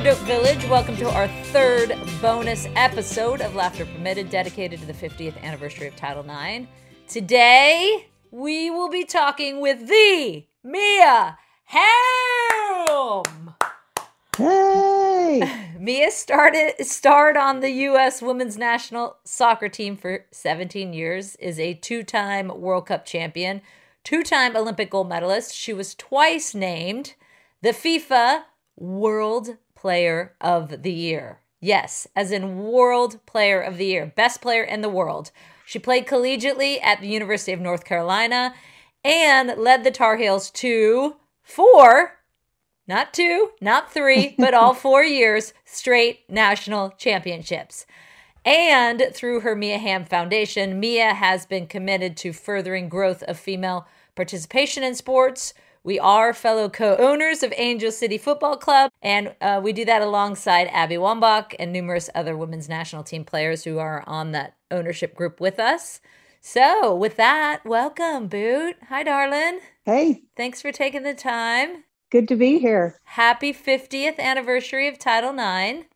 Dope Village. Welcome to our third bonus episode of Laughter Permitted, dedicated to the 50th anniversary of Title IX. Today, we will be talking with the Mia Hamm. Hey! Mia started starred on the U.S. Women's National Soccer Team for 17 years. Is a two-time World Cup champion, two-time Olympic gold medalist. She was twice named the FIFA World Player of the Year. Yes, as in World Player of the Year, best player in the world. She played collegiately at the University of North Carolina and led the Tar Heels to four not two, not three, but all four years straight national championships. And through her Mia Hamm Foundation, Mia has been committed to furthering growth of female participation in sports. We are fellow co owners of Angel City Football Club, and uh, we do that alongside Abby Wambach and numerous other women's national team players who are on that ownership group with us. So, with that, welcome, Boot. Hi, darling. Hey, Thanks for taking the time. good to be here. Happy 50th anniversary of Title IX.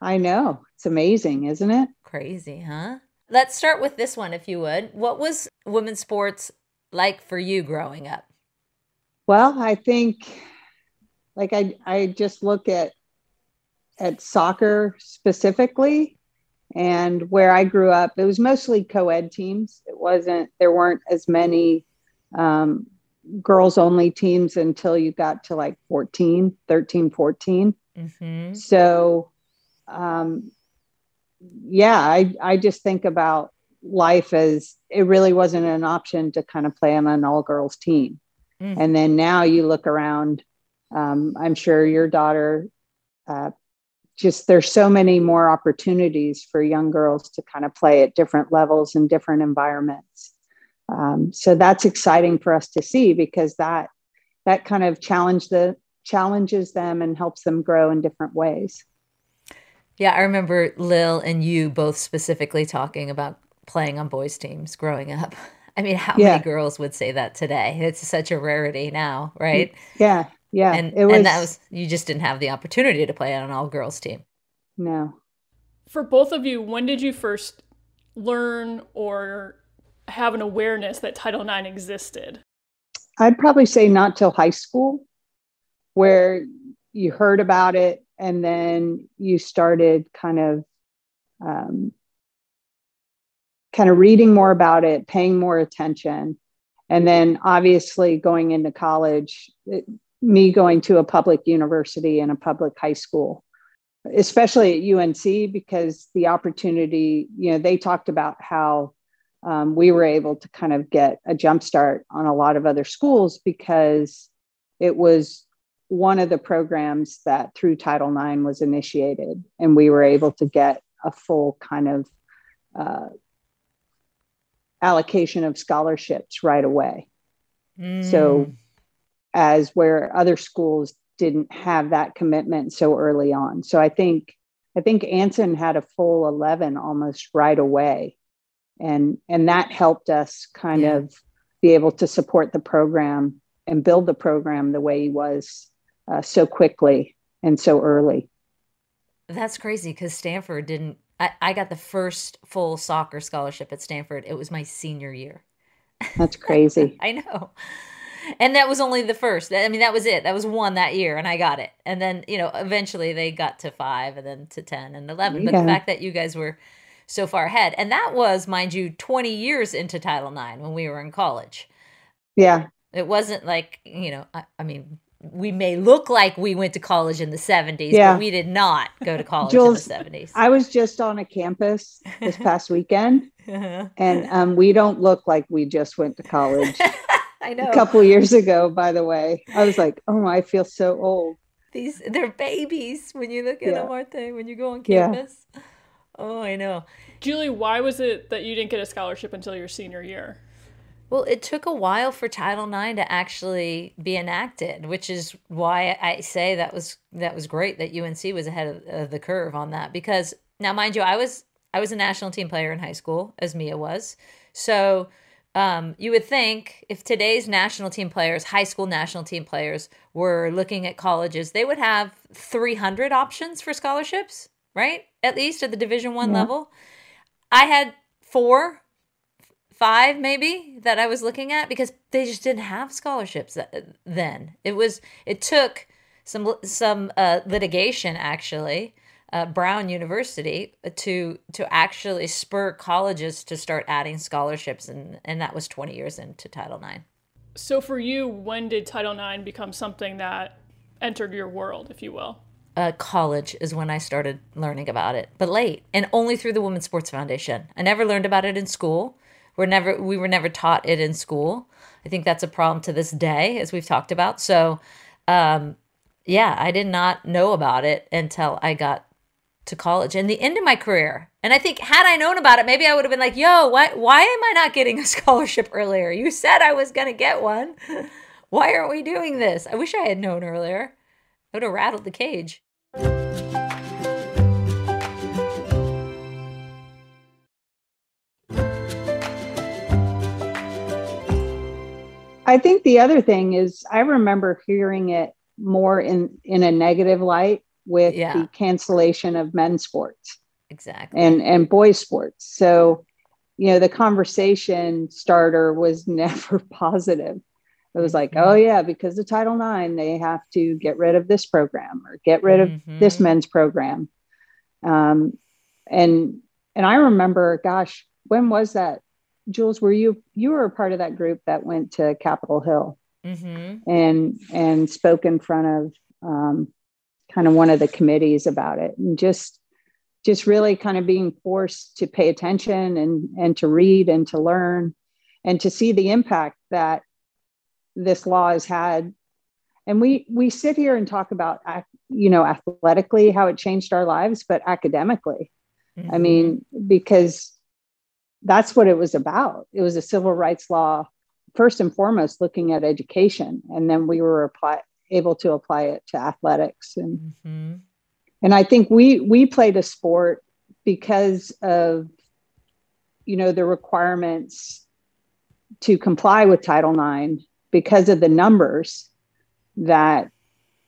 I know. It's amazing, isn't it? Crazy, huh? Let's start with this one, if you would. What was women's sports like for you growing up? Well, I think like I I just look at at soccer specifically and where I grew up, it was mostly co-ed teams. It wasn't there weren't as many um, girls only teams until you got to like 14, 13, 14. Mm-hmm. So, um, yeah, I, I just think about life as it really wasn't an option to kind of play on an all girls team. Mm. And then now you look around, um, I'm sure your daughter, uh, just there's so many more opportunities for young girls to kind of play at different levels and different environments. Um, so that's exciting for us to see because that that kind of challenge the challenges them and helps them grow in different ways. Yeah, I remember Lil and you both specifically talking about playing on boys' teams growing up. I mean, how Yeah. many girls would say that today? It's such a rarity now, right? Yeah, yeah. and it was, and that was you just didn't have the opportunity to play on an all girls team. no. For both of you, when did you first learn or have an awareness that Title IX existed? I'd probably say not till high school, where you heard about it and then you started kind of um, kind of reading more about it, paying more attention, and then obviously going into college. It, me going to a public university and a public high school, especially at UNC, because the opportunity, you know, they talked about how um, we were able to kind of get a jump start on a lot of other schools because it was one of the programs that through Title IX was initiated, and we were able to get a full kind of uh, allocation of scholarships right away. So, Mm. as where other schools didn't have that commitment so early on. So I think I think Anson had a full 11 almost right away. And and that helped us kind Yeah. of be able to support the program and build the program the way he was uh, so quickly and so early. That's crazy because Stanford didn't. I, I got the first full soccer scholarship at Stanford. It was my senior year. That's crazy. I know. And that was only the first. I mean, that was it. That was one that year, and I got it. And then, you know, eventually they got to five and then to 10 and 11. But the fact that you guys were so far ahead, and that was, mind you, 20 years into Title IX when we were in college. yeah. It wasn't like, you know, I, I mean, we may look like we went to college in the 70s, Yeah. but we did not go to college Jules, in the 70s. I was just on a campus this past weekend and um, we don't look like we just went to college. I know. a couple years ago, by the way. I was like, oh, I feel so old. These they're babies when you look at Yeah. them, aren't they? When you go on Yeah. campus. Oh, I know. Julie, why was it that you didn't get a scholarship until your senior year? Well, it took a while for Title IX to actually be enacted, which is why I say that was that was great that UNC was ahead of, of the curve on that. Because now, mind you, I was I was a national team player in high school, as Mia was. So um, you would think if today's national team players, high school national team players, were looking at colleges, they would have 300 options for scholarships, right? At least at the Division One yeah. level. I had four, five maybe that I was looking at because they just didn't have scholarships then. It was it took some some uh, litigation actually uh, Brown University to to actually spur colleges to start adding scholarships, and and that was 20 years into Title IX. So for you, when did Title IX become something that entered your world, if you will? Uh, college is when I started learning about it, but late, and only through the Women's Sports Foundation. I never learned about it in school. We're never we were never taught it in school. I think that's a problem to this day, as we've talked about. So, um, yeah, I did not know about it until I got to college and the end of my career. And I think had I known about it, maybe I would have been like, yo, why why am I not getting a scholarship earlier? You said I was gonna get one. Why aren't we doing this? I wish I had known earlier. I would have rattled the cage. I think the other thing is I remember hearing it more in in a negative light with yeah. the cancellation of men's sports exactly and and boys sports so you know the conversation starter was never positive it was like mm-hmm. oh yeah because of title ix they have to get rid of this program or get rid of mm-hmm. this men's program um, and and i remember gosh when was that jules were you you were a part of that group that went to capitol hill mm-hmm. and and spoke in front of um, kind of one of the committees about it and just just really kind of being forced to pay attention and and to read and to learn and to see the impact that this law has had and we we sit here and talk about you know athletically how it changed our lives but academically mm-hmm. i mean because that's what it was about it was a civil rights law first and foremost looking at education and then we were apply, able to apply it to athletics and mm-hmm. and I think we we played a sport because of you know the requirements to comply with Title IX because of the numbers that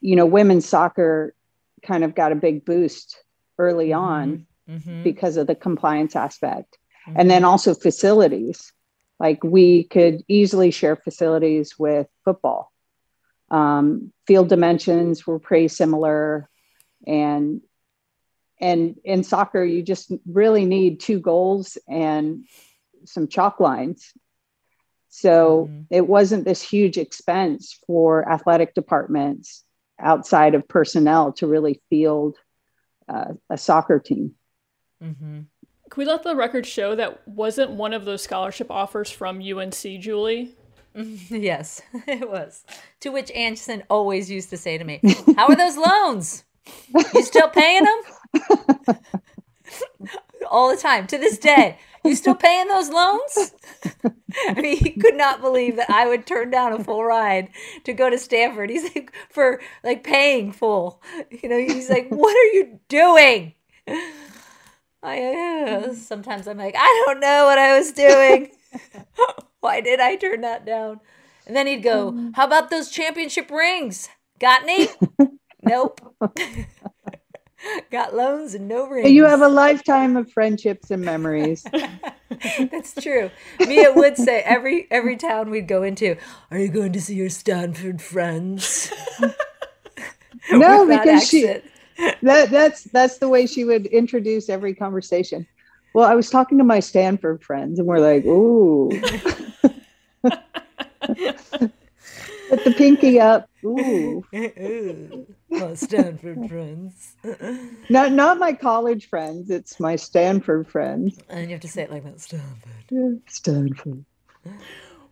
you know women's soccer kind of got a big boost early mm-hmm. on mm-hmm. because of the compliance aspect mm-hmm. and then also facilities like we could easily share facilities with football um, field dimensions were pretty similar, and and in soccer, you just really need two goals and some chalk lines. So mm-hmm. it wasn't this huge expense for athletic departments outside of personnel to really field uh, a soccer team. Mm-hmm. Can we let the record show that wasn't one of those scholarship offers from UNC, Julie? yes, it was. To which Anson always used to say to me, How are those loans? You still paying them? All the time to this day. You still paying those loans? I mean, he could not believe that I would turn down a full ride to go to Stanford. He's like, for like paying full. You know, he's like, What are you doing? I uh, sometimes I'm like, I don't know what I was doing. Why did I turn that down? And then he'd go, mm. How about those championship rings? Got any? nope. Got loans and no rings. You have a lifetime of friendships and memories. That's true. Mia would say every every town we'd go into, Are you going to see your Stanford friends? no, because she that that's that's the way she would introduce every conversation. Well, I was talking to my Stanford friends, and we're like, "Ooh." Put the pinky up. Ooh. my Stanford friends. not not my college friends. It's my Stanford friends. And you have to say it like that, Stanford. Yeah, Stanford.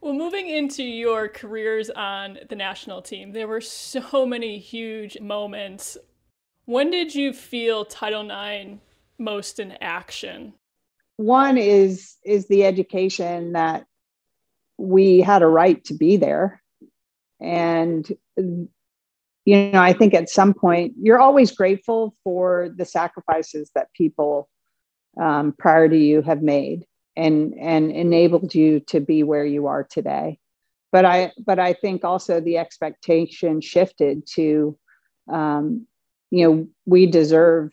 Well, moving into your careers on the national team, there were so many huge moments. When did you feel Title IX most in action? one is is the education that we had a right to be there and you know i think at some point you're always grateful for the sacrifices that people um, prior to you have made and and enabled you to be where you are today but i but i think also the expectation shifted to um, you know we deserve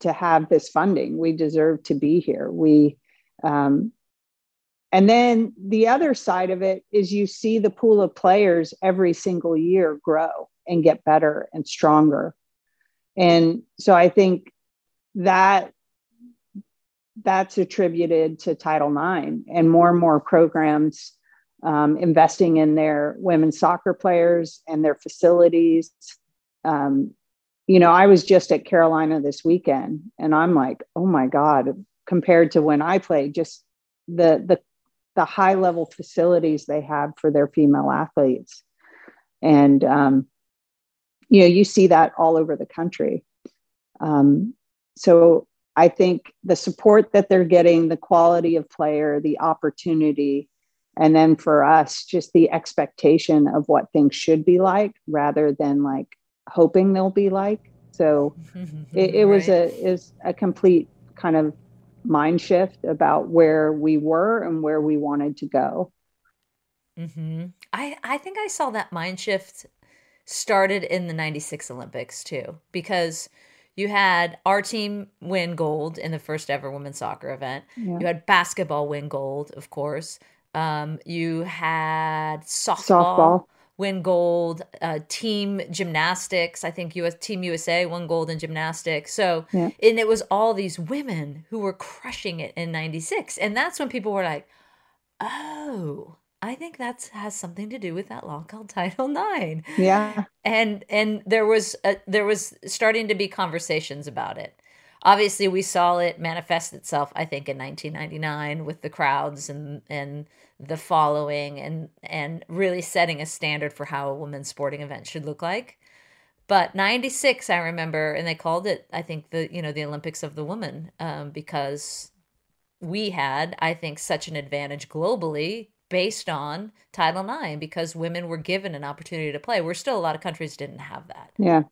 to have this funding we deserve to be here we um, and then the other side of it is you see the pool of players every single year grow and get better and stronger. And so I think that that's attributed to Title IX and more and more programs um, investing in their women's soccer players and their facilities. Um, you know, I was just at Carolina this weekend and I'm like, oh my God, compared to when I played, just the the the high level facilities they have for their female athletes. And, um, you know, you see that all over the country. Um, so I think the support that they're getting, the quality of player, the opportunity, and then for us, just the expectation of what things should be like rather than like hoping they'll be like. So it, it right. was a is a complete kind of mind shift about where we were and where we wanted to go. Mm-hmm. I, I think I saw that mind shift started in the 96 Olympics too, because you had our team win gold in the first ever women's soccer event. Yeah. You had basketball win gold, of course. Um, you had softball, softball win gold. Uh, team gymnastics, I think US Team USA won gold in gymnastics. So, yeah. and it was all these women who were crushing it in '96, and that's when people were like, "Oh." I think that has something to do with that law called Title IX. Yeah, and and there was a, there was starting to be conversations about it. Obviously, we saw it manifest itself. I think in 1999 with the crowds and and the following and and really setting a standard for how a women's sporting event should look like. But 96 I remember and they called it I think the you know the Olympics of the woman um, because we had I think such an advantage globally based on Title IX because women were given an opportunity to play. Where still a lot of countries didn't have that. Yeah.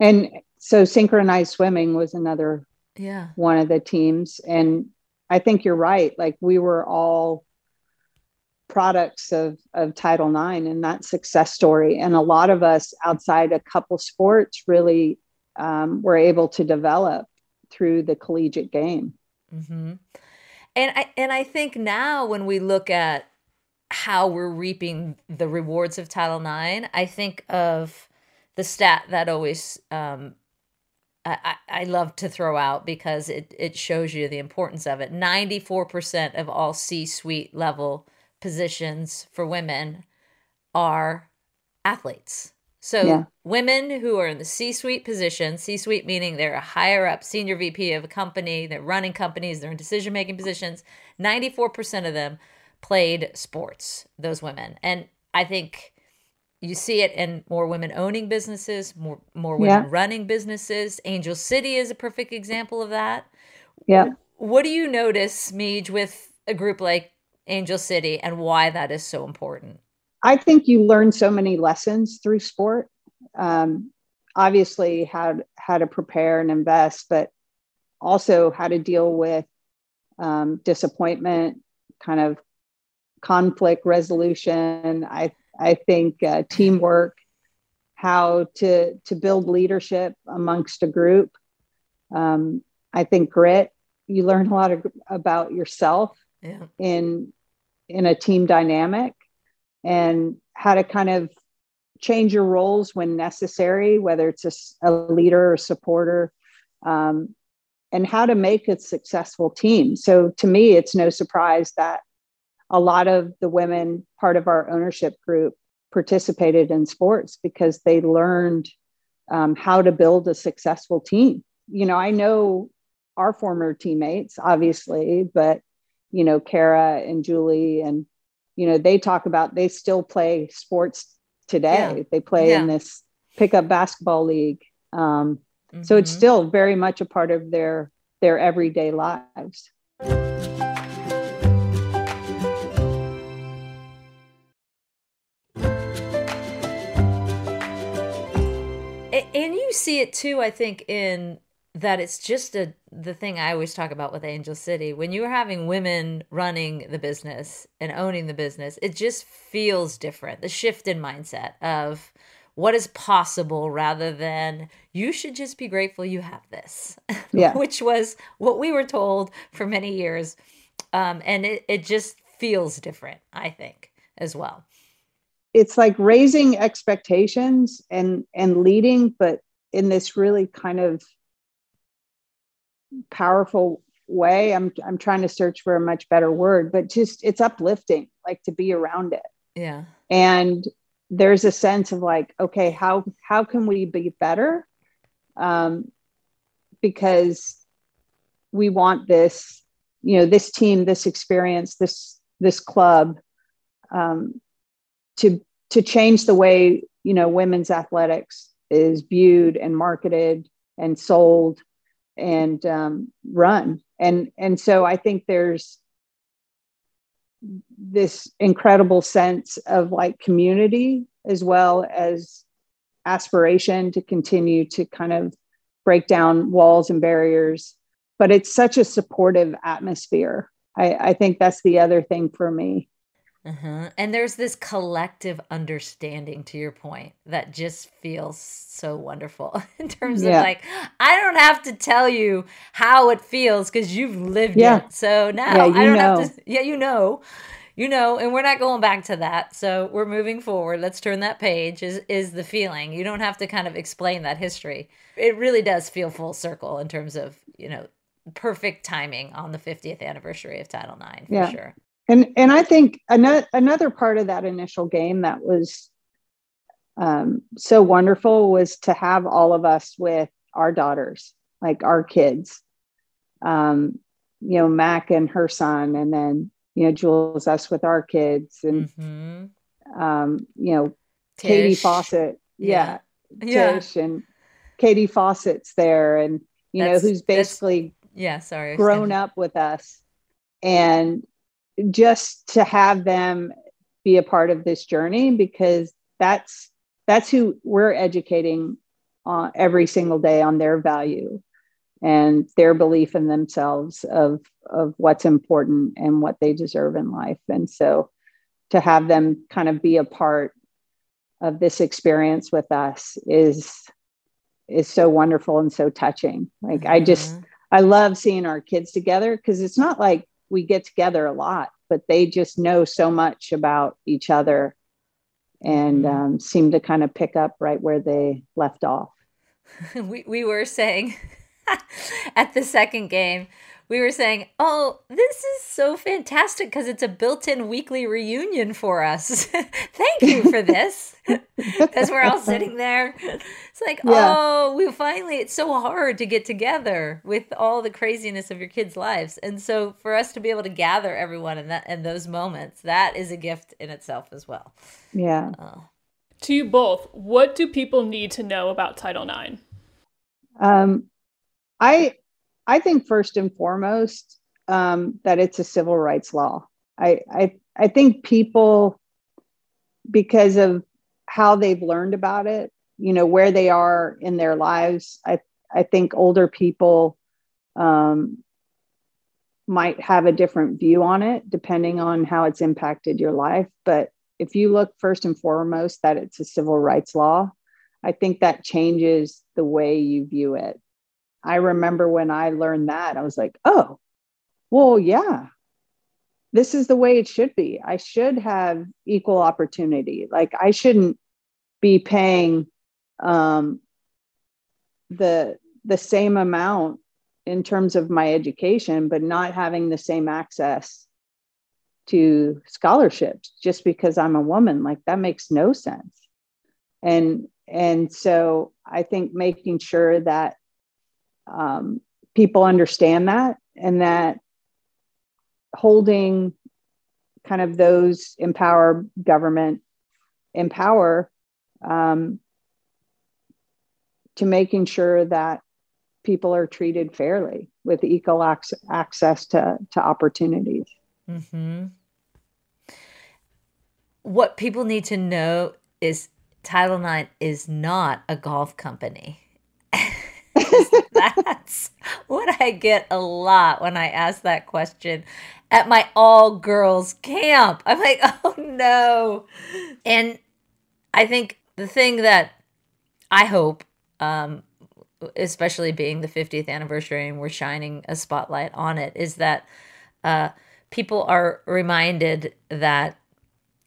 And so synchronized swimming was another yeah one of the teams and I think you're right like we were all products of, of Title IX and that success story. And a lot of us outside a couple sports really um, were able to develop through the collegiate game. Mm-hmm. And I and I think now when we look at how we're reaping the rewards of Title IX, I think of the stat that always um, I, I love to throw out because it, it shows you the importance of it. 94% of all C suite level positions for women are athletes. So yeah. women who are in the C-suite position, C-suite meaning they're a higher up senior VP of a company, they're running companies, they're in decision-making positions, 94% of them played sports, those women. And I think you see it in more women owning businesses, more more women yeah. running businesses. Angel City is a perfect example of that. Yeah. What do you notice, Meej, with a group like Angel City and why that is so important? I think you learn so many lessons through sport. Um, obviously, how how to prepare and invest, but also how to deal with um, disappointment, kind of conflict resolution. I I think uh, teamwork, how to to build leadership amongst a group. Um, I think grit. You learn a lot of, about yourself yeah. in in a team dynamic and how to kind of change your roles when necessary, whether it's a, a leader or supporter, um, and how to make a successful team. So to me, it's no surprise that a lot of the women part of our ownership group participated in sports because they learned um, how to build a successful team. You know, I know our former teammates, obviously, but you know, Kara and Julie, and you know, they talk about they still play sports today. Yeah. They play yeah. in this pickup basketball league. Um, mm-hmm. So it's mm-hmm. still very much a part of their their everyday lives. See it too, I think, in that it's just a the thing I always talk about with Angel City. When you're having women running the business and owning the business, it just feels different. The shift in mindset of what is possible rather than you should just be grateful you have this. Yeah. Which was what we were told for many years. Um, and it, it just feels different, I think, as well. It's like raising expectations and and leading, but in this really kind of powerful way. I'm I'm trying to search for a much better word, but just it's uplifting, like to be around it. Yeah. And there's a sense of like, okay, how how can we be better? Um, because we want this, you know, this team, this experience, this this club, um, to to change the way you know women's athletics is viewed and marketed and sold and um, run. And and so i think there's this incredible sense of like community as well as aspiration to continue to kind of break down walls and barriers. But it's such a supportive atmosphere. I, I think that's the other thing for me uh-huh. And there's this collective understanding to your point that just feels so wonderful in terms yeah. of like, I don't have to tell you how it feels because you've lived yeah. it. So now yeah, I don't know. have to, yeah, you know, you know, and we're not going back to that. So we're moving forward. Let's turn that page is, is the feeling. You don't have to kind of explain that history. It really does feel full circle in terms of, you know, perfect timing on the 50th anniversary of Title IX for yeah. sure and and I think another another part of that initial game that was um, so wonderful was to have all of us with our daughters, like our kids. Um, you know, Mac and her son, and then you know Jules us with our kids, and mm-hmm. um, you know Tish. Katie Fawcett, yeah, yeah. Tish and Katie Fawcett's there, and you that's, know who's basically yeah, sorry, grown up with us, and just to have them be a part of this journey because that's that's who we're educating uh, every single day on their value and their belief in themselves of of what's important and what they deserve in life and so to have them kind of be a part of this experience with us is is so wonderful and so touching like mm-hmm. i just mm-hmm. i love seeing our kids together because it's not like we get together a lot, but they just know so much about each other and mm-hmm. um, seem to kind of pick up right where they left off. we, we were saying at the second game, we were saying, "Oh, this is so fantastic because it's a built-in weekly reunion for us. Thank you for this." Because we're all sitting there. It's like, yeah. "Oh, we finally it's so hard to get together with all the craziness of your kids' lives." And so for us to be able to gather everyone in that in those moments, that is a gift in itself as well. Yeah. Uh, to you both, what do people need to know about Title IX? Um, I I think first and foremost um, that it's a civil rights law. I, I I think people, because of how they've learned about it, you know, where they are in their lives, I I think older people um, might have a different view on it depending on how it's impacted your life. But if you look first and foremost that it's a civil rights law, I think that changes the way you view it. I remember when I learned that, I was like, oh, well, yeah, this is the way it should be. I should have equal opportunity. Like, I shouldn't be paying um, the the same amount in terms of my education, but not having the same access to scholarships just because I'm a woman. Like that makes no sense. And and so I think making sure that um, people understand that and that holding kind of those empower government empower um, to making sure that people are treated fairly with equal ac- access to, to opportunities. Mm-hmm. What people need to know is Title IX is not a golf company. That's what I get a lot when I ask that question at my all girls camp. I'm like, oh no. And I think the thing that I hope, um, especially being the 50th anniversary and we're shining a spotlight on it, is that uh, people are reminded that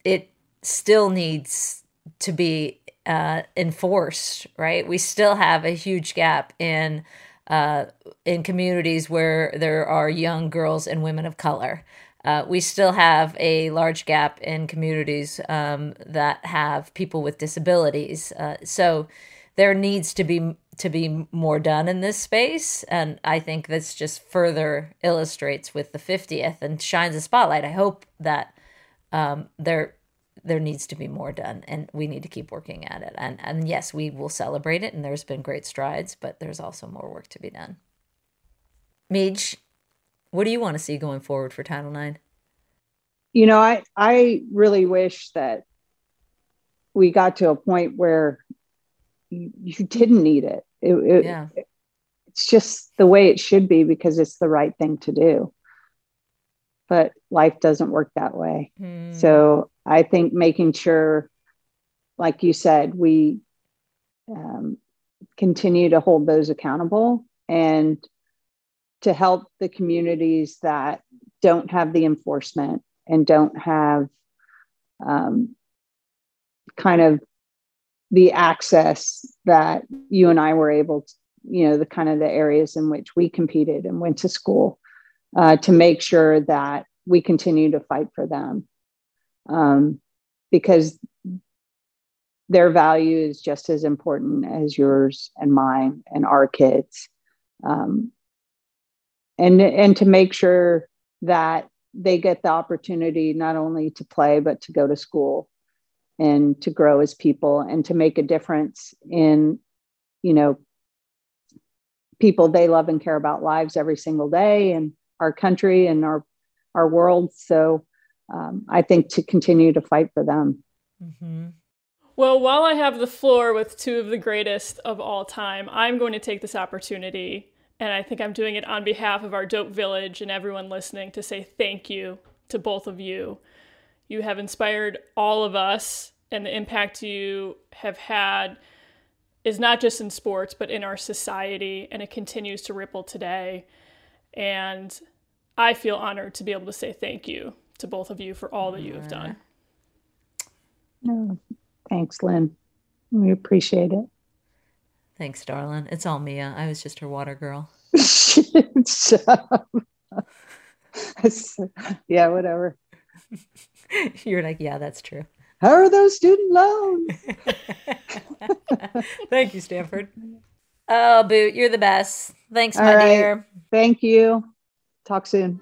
it still needs to be uh, enforced, right? We still have a huge gap in uh, in communities where there are young girls and women of color. Uh, we still have a large gap in communities um, that have people with disabilities. Uh, so there needs to be to be more done in this space, and I think this just further illustrates with the 50th and shines a spotlight. I hope that um, there there needs to be more done and we need to keep working at it and and yes we will celebrate it and there's been great strides but there's also more work to be done Meej, what do you want to see going forward for title ix you know i i really wish that we got to a point where you, you didn't need it, it, it yeah. it's just the way it should be because it's the right thing to do but life doesn't work that way. Mm. So I think making sure, like you said, we um, continue to hold those accountable and to help the communities that don't have the enforcement and don't have um, kind of the access that you and I were able to, you know, the kind of the areas in which we competed and went to school uh, to make sure that we continue to fight for them um, because their value is just as important as yours and mine and our kids um, and and to make sure that they get the opportunity not only to play but to go to school and to grow as people and to make a difference in you know people they love and care about lives every single day and our country and our our world. So um, I think to continue to fight for them. Mm-hmm. Well, while I have the floor with two of the greatest of all time, I'm going to take this opportunity, and I think I'm doing it on behalf of our Dope Village and everyone listening, to say thank you to both of you. You have inspired all of us, and the impact you have had is not just in sports, but in our society, and it continues to ripple today. And I feel honored to be able to say thank you to both of you for all that you have done. Oh, thanks, Lynn. We appreciate it. Thanks, darling. It's all Mia. I was just her water girl. yeah, whatever. You're like, yeah, that's true. How are those student loans? Thank you, Stanford. Oh, Boot, you're the best. Thanks, my right. dear. Thank you. Talk soon.